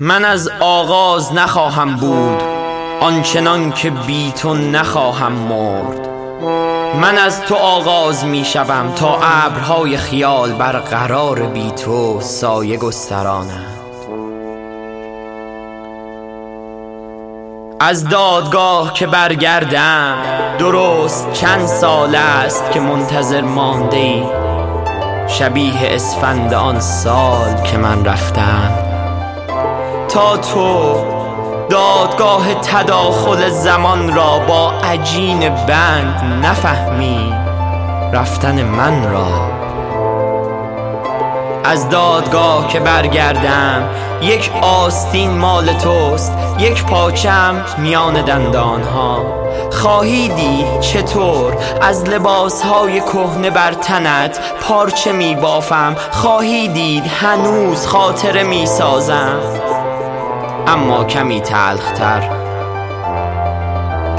من از آغاز نخواهم بود آنچنان که بی تو نخواهم مرد. من از تو آغاز می شوم تا ابرهای خیال بر قرار بی تو سایه گسترانند از دادگاه که برگردم درست چند سال است که منتظر مانده ای. شبیه اسفند آن سال که من رفتم. تو دادگاه تداخل زمان را با عجین بند نفهمی رفتن من را. از دادگاه که برگردم یک آستین مال توست یک پاچم میان دندانها. خواهی دید چطور؟ از لباسهای کهنه بر تنت پارچه می بافم خواهی دید هنوز خاطره می سازم اما کمی تلختر.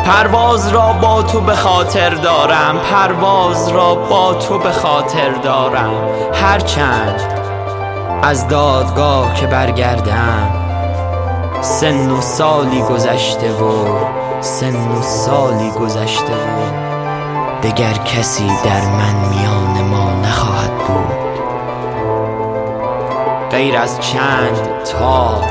پرواز را با تو به خاطر دارم پرواز را با تو به خاطر دارم. هرچند از دادگاه که برگردم سن و سالی گذشته و سن و سالی گذشته و دگر کسی در من میان ما نخواهد بود. غیر از چند تا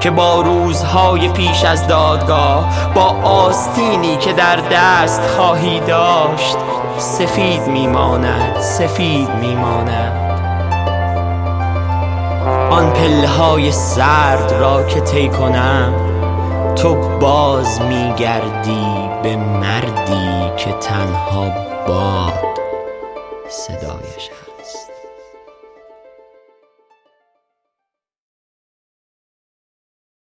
که با روزهای پیش از دادگاه با آستینی که در دست خواهی داشت سفید میماند سفید میماند. آن پله های سرد را که طی کنم تو باز میگردی به مردی که تنها باد صدایش